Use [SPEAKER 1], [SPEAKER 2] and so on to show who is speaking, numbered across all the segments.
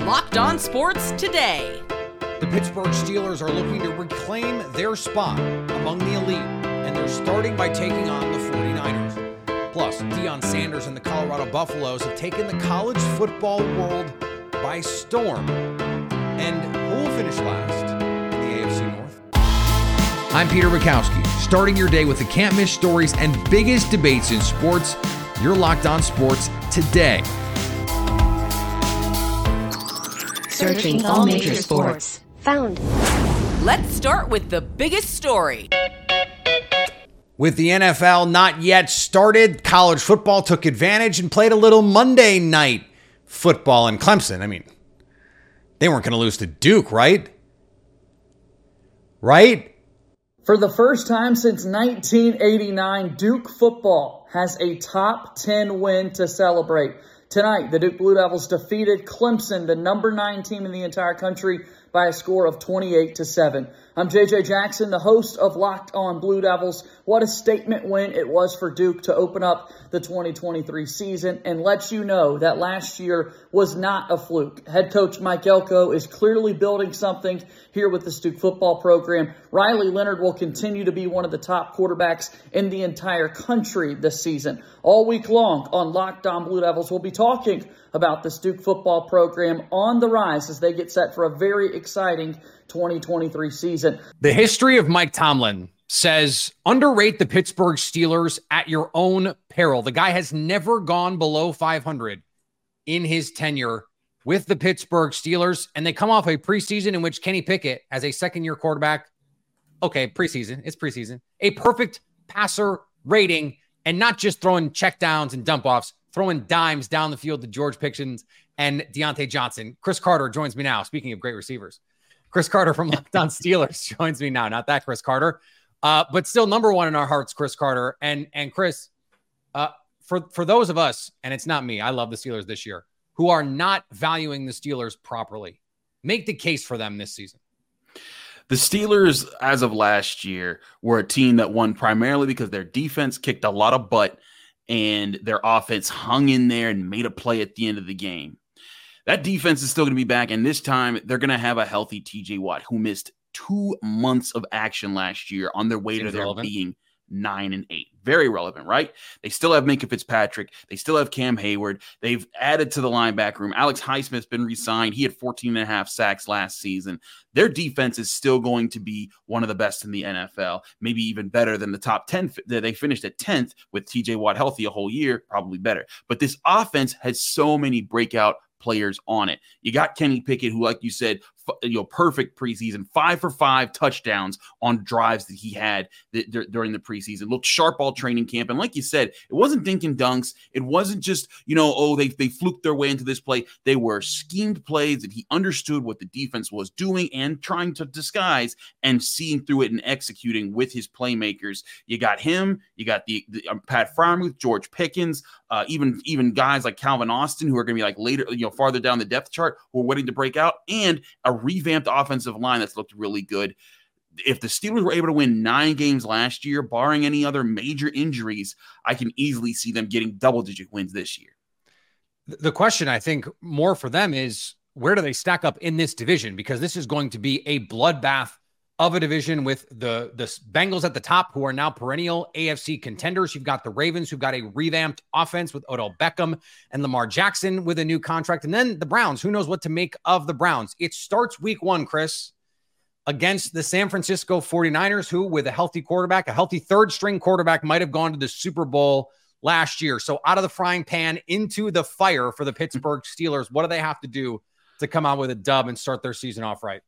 [SPEAKER 1] Locked On Sports Today.
[SPEAKER 2] The Pittsburgh Steelers are looking to reclaim their spot among the elite, and they're starting by taking on the 49ers. Plus, Deion Sanders and the Colorado Buffaloes have taken the college football world by storm. And who will finish last in the AFC North? I'm Peter Bukowski, starting your day with the can't miss stories and biggest debates in sports. You're locked on sports today.
[SPEAKER 3] Searching all major sports. Found.
[SPEAKER 1] Let's start with the biggest story.
[SPEAKER 2] With the NFL not yet started, college football took advantage and played a little Monday night football in Clemson. I mean, they weren't going to lose to Duke, right? Right?
[SPEAKER 4] For the first time since 1989, Duke football has a top 10 win to celebrate. Tonight, the Duke Blue Devils defeated Clemson, the number nine team in the entire country, by a score of 28 to 7. I'm JJ Jackson, the host of Locked On Blue Devils. What a statement win it was for Duke to open up the 2023 season and let you know that last year was not a fluke. Head coach Mike Elko is clearly building something here with the Duke football program. Riley Leonard will continue to be one of the top quarterbacks in the entire country this season. All week long on Locked On Blue Devils, we'll be talking about the Duke football program on the rise as they get set for a very exciting 2023 season.
[SPEAKER 2] The history of Mike Tomlin says underrate the Pittsburgh Steelers at your own peril. The guy has never gone below 500 in his tenure with the Pittsburgh Steelers, and they come off a preseason in which Kenny Pickett, as a second year quarterback, okay, preseason, it's preseason, a perfect passer rating, and not just throwing checkdowns and dump offs, throwing dimes down the field to George Pickens and Diontae Johnson. Chris Carter joins me now. Speaking of great receivers, Chris Carter from Locked On Steelers joins me now. Not that Chris Carter, uh, but still number one in our hearts, Chris Carter. And and Chris, uh, for for those of us, and it's not me. I love the Steelers this year, who are not valuing the Steelers properly. Make the case for them this season.
[SPEAKER 5] The Steelers, as of last year, were a team that won primarily because their defense kicked a lot of butt and their offense hung in there and made a play at the end of the game. That defense is still going to be back, and this time they're going to have a healthy TJ Watt, who missed two months of action last year on their way Seems to their relevant. being nine and eight. Very relevant, right? They still have Minkah Fitzpatrick. They still have Cam Heyward. They've added to the linebacker room. Alex Highsmith's been re-signed. He had 14 and a half sacks last season. Their defense is still going to be one of the best in the NFL, maybe even better than the top 10. They finished at 10th with TJ Watt healthy a whole year, probably better. But this offense has so many breakout players on it. You got Kenny Pickett, who, like you said, you know, perfect preseason, five for five touchdowns on drives that he had th- during the preseason. Looked sharp all training camp, and like you said, it wasn't dink and dunks. It wasn't just you know, oh, they they fluked their way into this play. They were schemed plays that he understood what the defense was doing and trying to disguise and seeing through it and executing with his playmakers. You got him. You got the, the um, Pat Freiermuth, George Pickens, uh, even even guys like Calvin Austin who are going to be like later, you know, farther down the depth chart who are waiting to break out, and a revamped offensive line that's looked really good. If the Steelers were able to win nine games last year, barring any other major injuries, I can easily see them getting double digit wins this year.
[SPEAKER 2] The question I think more for them is where do they stack up in this division? Because this is going to be a bloodbath of a division with the the Bengals at the top, who are now perennial AFC contenders. You've got the Ravens, who've got a revamped offense with Odell Beckham and Lamar Jackson with a new contract, and then the Browns. Who knows what to make of the Browns? It starts week one, Chris, against the San Francisco 49ers, who, with a healthy quarterback, a healthy third string quarterback, might have gone to the Super Bowl last year. So out of the frying pan into the fire for the Pittsburgh Steelers. What do they have to do to come out with a dub and start their season off right?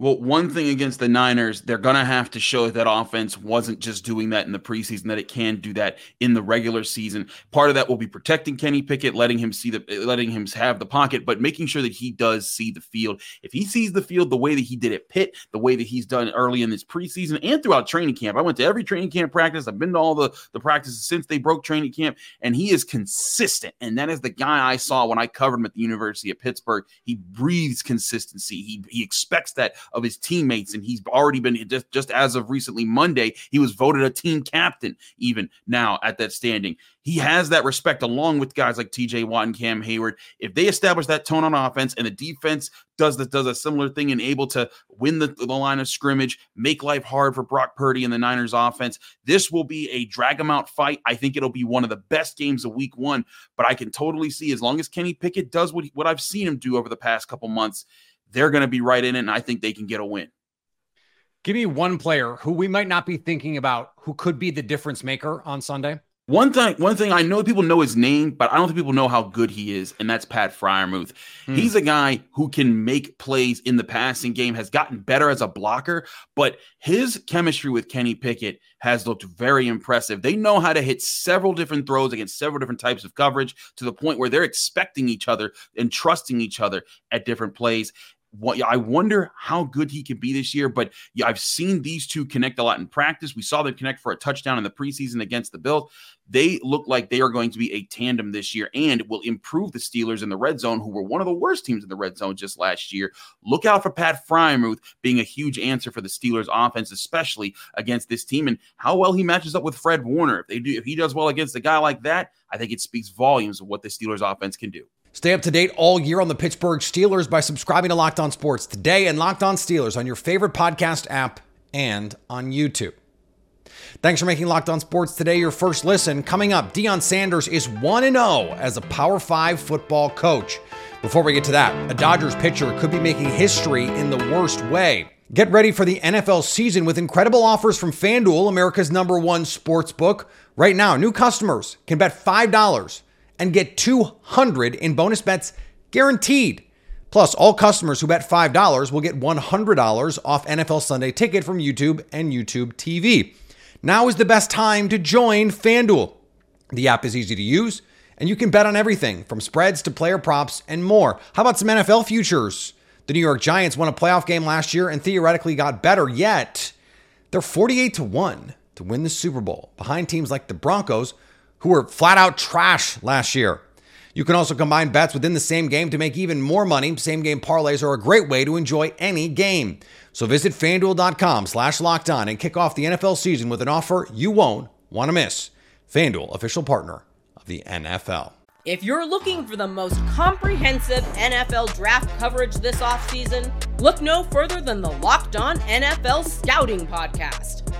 [SPEAKER 5] Well, one thing against the Niners, they're going to have to show that, offense wasn't just doing that in the preseason, that it can do that in the regular season. Part of that will be protecting Kenny Pickett, letting him see the, letting him have the pocket, but making sure that he does see the field. If he sees the field the way that he did at Pitt, the way that he's done early in this preseason and throughout training camp, I went to every training camp practice. I've been to all the the practices since they broke training camp, and he is consistent. And that is the guy I saw when I covered him at the University of Pittsburgh. He breathes consistency. He he expects that of his teammates, and he's already been just just as of recently Monday, he was voted a team captain even now at that standing. He has that respect along with guys like TJ Watt and Cam Heyward. If they establish that tone on offense and the defense does that does a similar thing and able to win the, the line of scrimmage, make life hard for Brock Purdy and the Niners offense, this will be a drag them out fight. I think it'll be one of the best games of week one, but I can totally see as long as Kenny Pickett does what, what I've seen him do over the past couple months, they're going to be right in it, and I think they can get a win.
[SPEAKER 2] Give me one player who we might not be thinking about who could be the difference maker on Sunday.
[SPEAKER 5] One thing, one thing I know people know his name, but I don't think people know how good he is, and that's Pat Freiermuth. Hmm. He's a guy who can make plays in the passing game, has gotten better as a blocker, but his chemistry with Kenny Pickett has looked very impressive. They know how to hit several different throws against several different types of coverage to the point where they're expecting each other and trusting each other at different plays what I wonder how good he can be this year. But yeah, I've seen these two connect a lot in practice. We saw them connect for a touchdown in the preseason against the Bills. They look like they are going to be a tandem this year and will improve the Steelers in the red zone, who were one of the worst teams in the red zone just last year. Look out for Pat Freiermuth being a huge answer for the Steelers offense, especially against this team, and how well he matches up with Fred Warner. If they do, if he does well against a guy like that, I think it speaks volumes of what the Steelers offense can do.
[SPEAKER 2] Stay up to date all year on the Pittsburgh Steelers by subscribing to Locked On Sports today and Locked On Steelers on your favorite podcast app and on YouTube. Thanks for making Locked On Sports today your first listen. Coming up, Deion Sanders is 1 0 as a Power 5 football coach. Before we get to that, a Dodgers pitcher could be making history in the worst way. Get ready for the NFL season with incredible offers from FanDuel, America's number one sports book. Right now, new customers can bet $5 and get 200 in bonus bets guaranteed. Plus, all customers who bet $5 will get $100 off NFL Sunday ticket from YouTube and YouTube TV. Now is the best time to join FanDuel. The app is easy to use, and you can bet on everything from spreads to player props and more. How about some NFL futures? The New York Giants won a playoff game last year and theoretically got better, yet they're 48 to 1 to win the Super Bowl behind teams like the Broncos who were flat out trash last year. You can also combine bets within the same game to make even more money. Same game parlays are a great way to enjoy any game. So visit fanduel.com slash locked on and kick off the NFL season with an offer you won't want to miss. FanDuel, official partner of the NFL.
[SPEAKER 1] If you're looking for the most comprehensive NFL draft coverage this offseason, look no further than the Locked On NFL Scouting Podcast.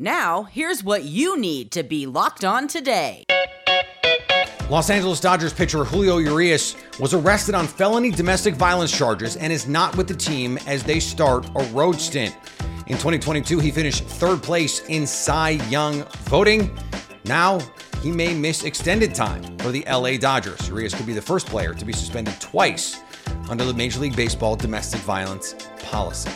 [SPEAKER 1] Now, here's what you need to be locked on today.
[SPEAKER 2] Los Angeles Dodgers pitcher Julio Urias was arrested on felony domestic violence charges and is not with the team as they start a road stint. In 2022, he finished third place in Cy Young voting. Now, he may miss extended time for the LA Dodgers. Urias could be the first player to be suspended twice under the Major League Baseball domestic violence policy.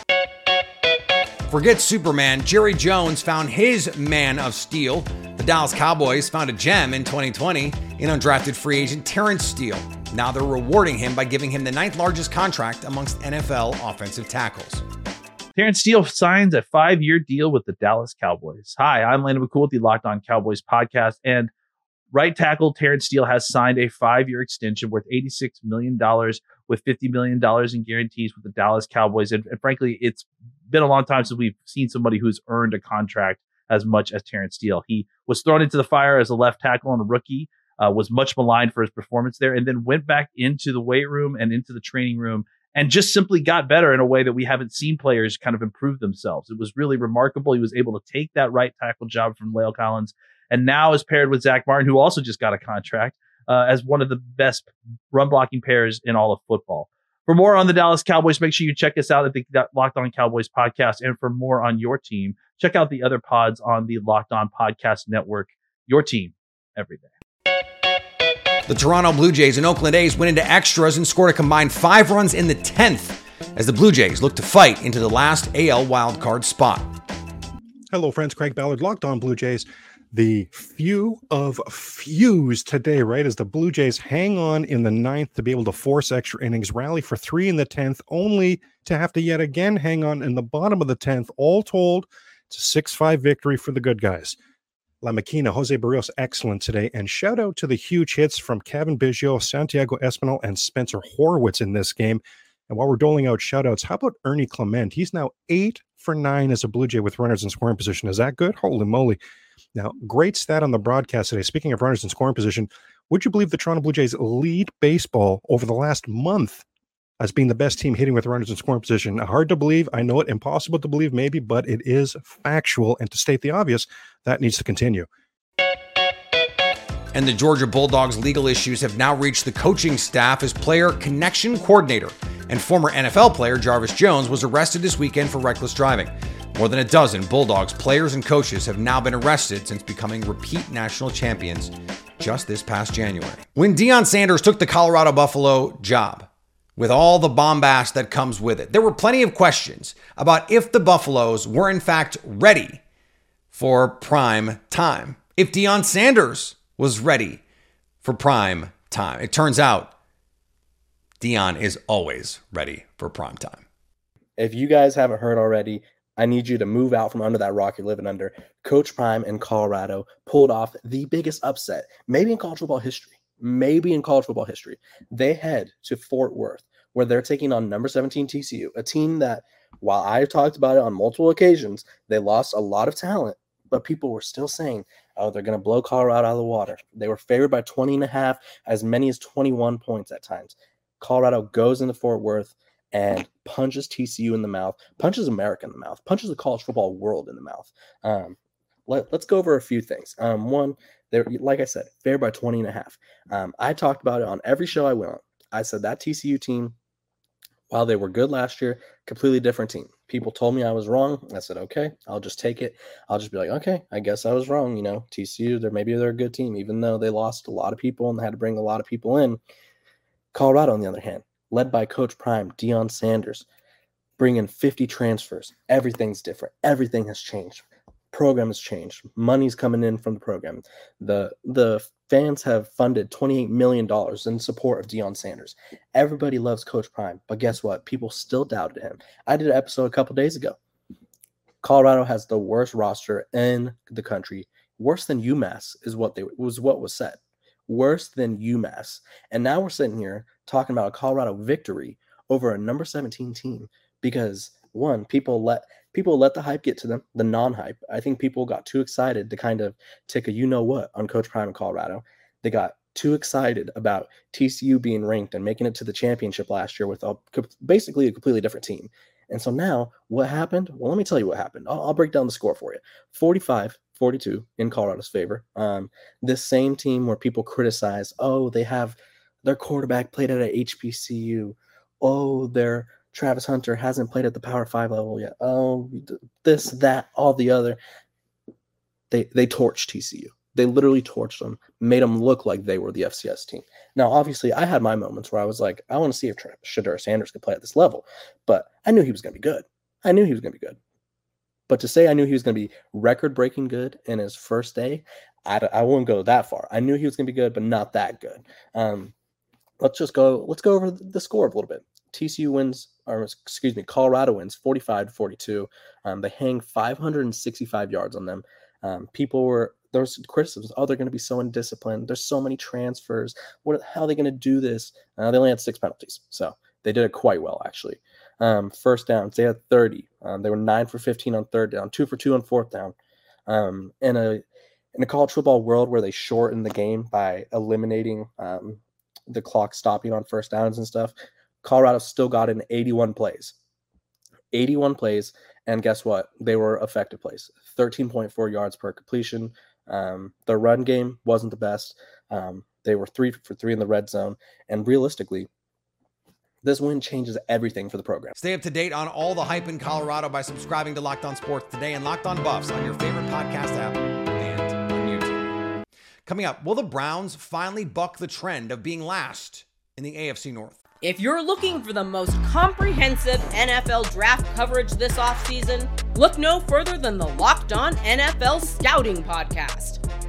[SPEAKER 2] Forget Superman, Jerry Jones found his man of steel. The Dallas Cowboys found a gem in 2020 in undrafted free agent Terence Steele. Now they're rewarding him by giving him the ninth largest contract amongst NFL offensive tackles.
[SPEAKER 6] Terence Steele signs a five year deal with the Dallas Cowboys. Hi, I'm Landon McCool with the Locked On Cowboys podcast. And right tackle Terence Steele has signed a five year extension worth $86 million with $50 million in guarantees with the Dallas Cowboys. And, and frankly, it's been a long time since we've seen somebody who's earned a contract as much as Terence Steele. He was thrown into the fire as a left tackle and a rookie, uh, was much maligned for his performance there, and then went back into the weight room and into the training room and just simply got better in a way that we haven't seen players kind of improve themselves. It was really remarkable. He was able to take that right tackle job from La'el Collins and now is paired with Zack Martin, who also just got a contract uh, as one of the best run blocking pairs in all of football. For more on the Dallas Cowboys, make sure you check us out at the Locked On Cowboys podcast. And for more on your team, check out the other pods on the Locked On Podcast Network. Your team every day.
[SPEAKER 2] The Toronto Blue Jays and Oakland A's went into extras and scored a combined five runs in the 10th as the Blue Jays look to fight into the last AL wildcard spot.
[SPEAKER 7] Hello, friends. Craig Ballard, Locked On Blue Jays the few of fews today, right? As the Blue Jays hang on in the ninth to be able to force extra innings, rally for three in the 10th, only to have to yet again hang on in the bottom of the 10th. All told, it's a 6 5 victory for the good guys. La Maquina, Jose Berrios, excellent today. And shout out to the huge hits from Cavan Biggio, Santiago Espinal, and Spencer Horwitz in this game. And while we're doling out shout outs, how about Ernie Clement? He's now eight for nine as a Blue Jay with runners in scoring position. Is that good? Holy moly. Now, great stat on the broadcast today. Speaking of runners in scoring position, would you believe the Toronto Blue Jays lead baseball over the last month as being the best team hitting with runners in scoring position? Hard to believe. I know it. Impossible to believe, maybe, but it is factual. And to state the obvious, that needs to continue.
[SPEAKER 2] And the Georgia Bulldogs legal issues have now reached the coaching staff as player connection coordinator and former NFL player Jarvis Jones was arrested this weekend for reckless driving. More than a dozen Bulldogs players and coaches have now been arrested since becoming repeat national champions just this past January. When Deion Sanders took the Colorado Buffalo job, with all the bombast that comes with it, there were plenty of questions about if the Buffaloes were in fact ready for prime time. If Deion Sanders was ready for prime time. It turns out Deion is always ready for prime time.
[SPEAKER 8] If you guys haven't heard already, I need you to move out from under that rock you're living under. Coach Prime in Colorado pulled off the biggest upset, maybe in college football history. Maybe in college football history. They head to Fort Worth, where they're taking on number 17 TCU, a team that, while I've talked about it on multiple occasions, they lost a lot of talent, but people were still saying, oh, they're going to blow Colorado out of the water. They were favored by 20 and a half, as many as 21 points at times. Colorado goes into Fort Worth and punches TCU in the mouth, punches America in the mouth, punches the college football world in the mouth. Um, let, us go over a few things. Um, one, there, like I said, fair by 20 and a half. Um, I talked about it on every show I went on. I said that TCU team, while they were good last year, completely different team. People told me I was wrong. I said, okay, I'll just take it. I'll just be like, okay, I guess I was wrong. You know, TCU, they're maybe they're a good team, even though they lost a lot of people and had to bring a lot of people in. Colorado, on the other hand, led by Coach Prime, Deion Sanders, bring in 50 transfers. Everything's different. Everything has changed. Program has changed. Money's coming in from the program. The the fans have funded $28 million in support of Deion Sanders. Everybody loves Coach Prime, but guess what? People still doubted him. I did an episode a couple days ago. Colorado has the worst roster in the country. Worse than UMass is what they was what was said worse than UMass. And now we're sitting here talking about a Colorado victory over a number 17 team because one, people let people let the hype get to them, the non-hype. I think people got too excited to kind of take a you know what on Coach Prime in Colorado. They got too excited about TCU being ranked and making it to the championship last year with a, basically a completely different team. And so now what happened? Well, let me tell you what happened. I'll, I'll break down the score for you 45 42 in Colorado's favor. Um, this same team where people criticize, oh, they have their quarterback played at a HBCU. Oh, their Travis Hunter hasn't played at the Power Five level yet. Oh, this, that, all the other. They they torched TCU. They literally torched them, made them look like they were the FCS team. Now, obviously, I had my moments where I was like, I want to see if Shedeur Sanders could play at this level, but I knew he was going to be good. I knew he was going to be good. But to say I knew he was going to be record breaking good in his first day, I, I wouldn't go that far. I knew he was going to be good, but not that good. Um, let's just go. Let's go over the score a little bit. TCU wins, or excuse me, Colorado wins 45 to 42. Um, they hang 565 yards on them. Um, people were there was criticisms. Oh, they're going to be so undisciplined. There's so many transfers. What? How are they going to do this? Uh, they only had six penalties, so they did it quite well actually. Um, first downs, they had 30. Um, they were nine for 15 on third down, two for two on fourth down. Um, in a in a college football world where they shorten the game by eliminating um, the clock stopping on first downs and stuff, Colorado still got in 81 plays. 81 plays. And guess what? They were effective plays 13.4 yards per completion. Um, the run game wasn't the best. Um, they were three for three in the red zone. And realistically, this win changes everything for the program.
[SPEAKER 2] Stay up to date on all the hype in Colorado by subscribing to Locked On Sports today and Locked On Buffs on your favorite podcast app and on YouTube. Coming up, will the Browns finally buck the trend of being last in the AFC North?
[SPEAKER 1] If you're looking for the most comprehensive NFL draft coverage this offseason, look no further than the Locked On NFL Scouting Podcast.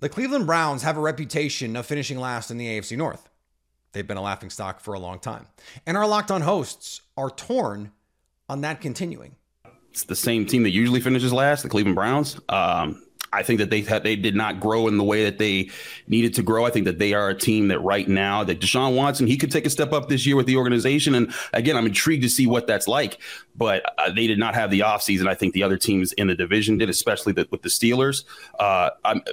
[SPEAKER 2] The Cleveland Browns have a reputation of finishing last in the AFC North. They've been a laughingstock for a long time. And our Locked On hosts are torn on that continuing.
[SPEAKER 5] It's the same team that usually finishes last, the Cleveland Browns. Um, I think that they had, they did not grow in the way that they needed to grow. I think that they are a team that right now that Deshaun Watson he could take a step up this year with the organization. And again, I'm intrigued to see what that's like. But uh, they did not have the offseason. I think the other teams in the division did, especially the, with the Steelers. Uh,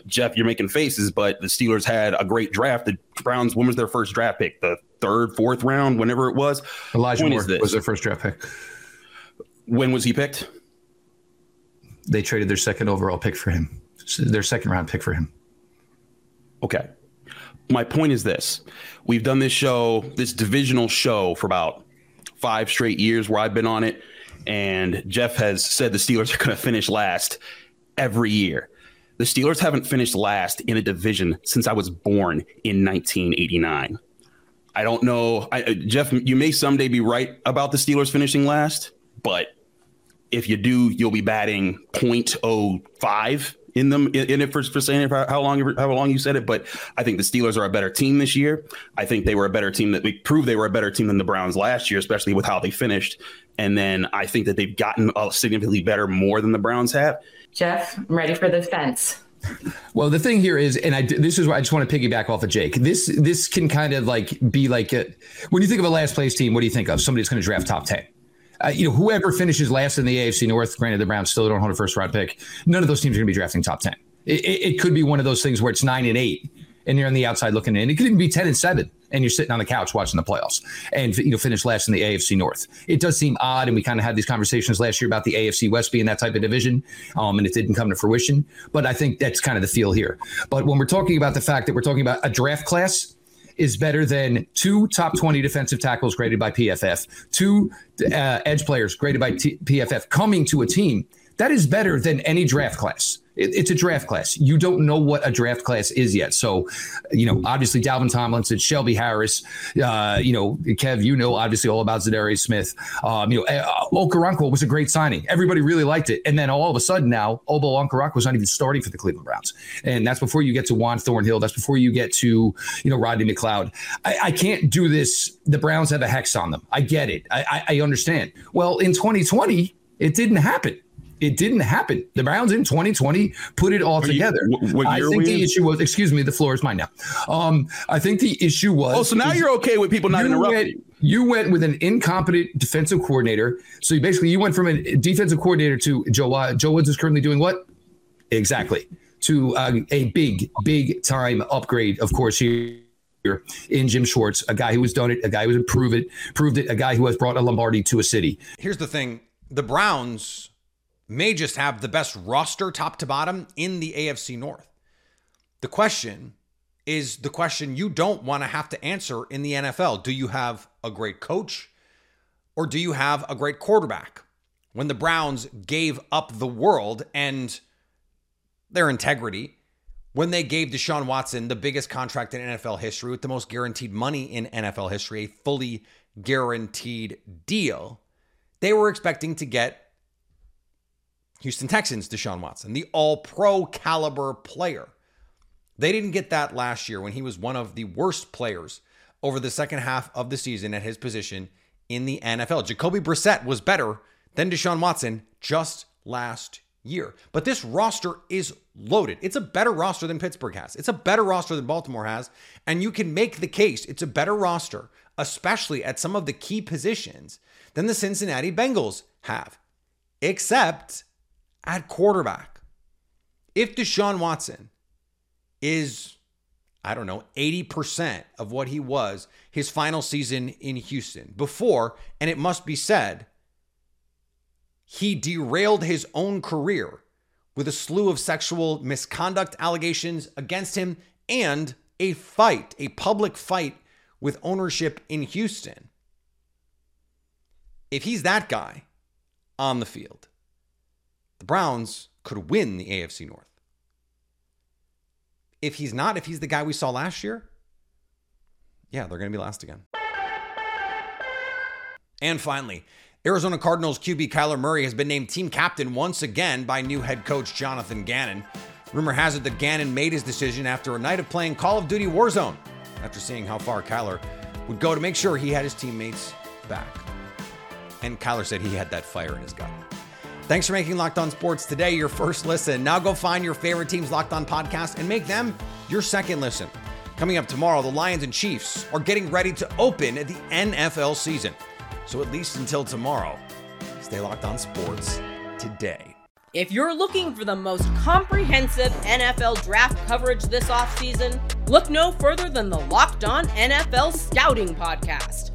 [SPEAKER 5] Jeff, you're making faces, but the Steelers had a great draft. The Browns, when was their first draft pick? The third, fourth round, whenever it was.
[SPEAKER 9] Elijah Moore was their first draft pick.
[SPEAKER 5] When was he picked?
[SPEAKER 9] They traded their second overall pick for him their second round pick for him.
[SPEAKER 5] Okay. My point is this we've done this show, this divisional show for about five straight years where I've been on it. And Jeff has said the Steelers are going to finish last every year. The Steelers haven't finished last in a division since I was born in 1989. I don't know. I, uh, Jeff, you may someday be right about the Steelers finishing last, but if you do, you'll be batting 0.05 in them in it for, for saying it for how long how long you said it, but I think the Steelers are a better team this year. I think they were a better team that we proved they were a better team than the Browns last year, especially with how they finished. And then I think that they've gotten significantly better more than the Browns have.
[SPEAKER 10] Jeff, I'm ready for the fence.
[SPEAKER 9] Well, the thing here is, and I this is why I just want to piggyback off of Jake. This this can kind of like be like a, when you think of a last place team, what do you think of? Somebody that's going to draft top ten uh, you know, whoever finishes last in the AFC North, granted the Browns still don't hold a first round pick, none of those teams are going to be drafting top 10. It, it, it, could be one of those things where it's nine and eight and you're on the outside looking in. It could even be 10 and seven and you're sitting on the couch watching the playoffs and, you know, finish last in the AFC North. It does seem odd. And we kind of had these conversations last year about the AFC West being that type of division. Um, and it didn't come to fruition. But I think that's kind of the feel here. But when we're talking about the fact that we're talking about a draft class, is better than two top 20 defensive tackles graded by PFF, two uh, edge players graded by T- PFF coming to a team. That is better than any draft class it, it's a draft class. You don't know what a draft class is yet. So, you know, obviously Dalvin Tomlinson, Shelby Harris, uh, you know, Kev, you know, obviously all about Za'Darius Smith. Um, you know, uh, Okoronkwo was a great signing. Everybody really liked it. And then all of a sudden now, Ogbo Okoronkwo was not even starting for the Cleveland Browns. And that's before you get to Juan Thornhill. That's before you get to, you know, Rodney McLeod. I, I can't do this. The Browns have a hex on them. I get it. I, I, I understand. Well, in 2020, it didn't happen. It didn't happen. The Browns in 2020 put it all together.
[SPEAKER 5] You, what,
[SPEAKER 9] I think the in? issue was, excuse me, the floor is mine now. Um, I think the issue was.
[SPEAKER 5] Oh, so now you're okay with people not you interrupting
[SPEAKER 9] went, you. went with an incompetent defensive coordinator. So you basically you went from a defensive coordinator to Joe. Uh, Joe Woods is currently doing what? Exactly. To uh, a big, big time upgrade, of course, here in Jim Schwartz, a guy who has done it, a guy who has improved it, proved it, a guy who has brought a Lombardi to a city.
[SPEAKER 2] Here's the thing: the Browns may just have the best roster top to bottom in the AFC North. The question is the question you don't want to have to answer in the NFL. Do you have a great coach or do you have a great quarterback? When the Browns gave up the world and their integrity, when they gave Deshaun Watson the biggest contract in NFL history with the most guaranteed money in NFL history, a fully guaranteed deal, they were expecting to get Houston Texans, Deshaun Watson, the all pro caliber player. They didn't get that last year when he was one of the worst players over the second half of the season at his position in the NFL. Jacoby Brissett was better than Deshaun Watson just last year. But this roster is loaded. It's a better roster than Pittsburgh has. It's a better roster than Baltimore has. And you can make the case it's a better roster, especially at some of the key positions, than the Cincinnati Bengals have, except at quarterback. If Deshaun Watson is, I don't know, 80% of what he was his final season in Houston before, and it must be said, he derailed his own career with a slew of sexual misconduct allegations against him and a fight, a public fight with ownership in Houston. If he's that guy on the field, the Browns could win the AFC North. If he's not, if he's the guy we saw last year, yeah, they're going to be last again. And finally, Arizona Cardinals QB Kyler Murray has been named team captain once again by new head coach Jonathan Gannon. Rumor has it that Gannon made his decision after a night of playing Call of Duty Warzone, after seeing how far Kyler would go to make sure he had his teammates back. And Kyler said he had that fire in his gut. Thanks for making Locked On Sports today your first listen. Now go find your favorite team's Locked On podcast and make them your second listen. Coming up tomorrow, the Lions and Chiefs are getting ready to open the NFL season. So at least until tomorrow, stay locked on sports today.
[SPEAKER 1] If you're looking for the most comprehensive NFL draft coverage this offseason, look no further than the Locked On NFL Scouting Podcast.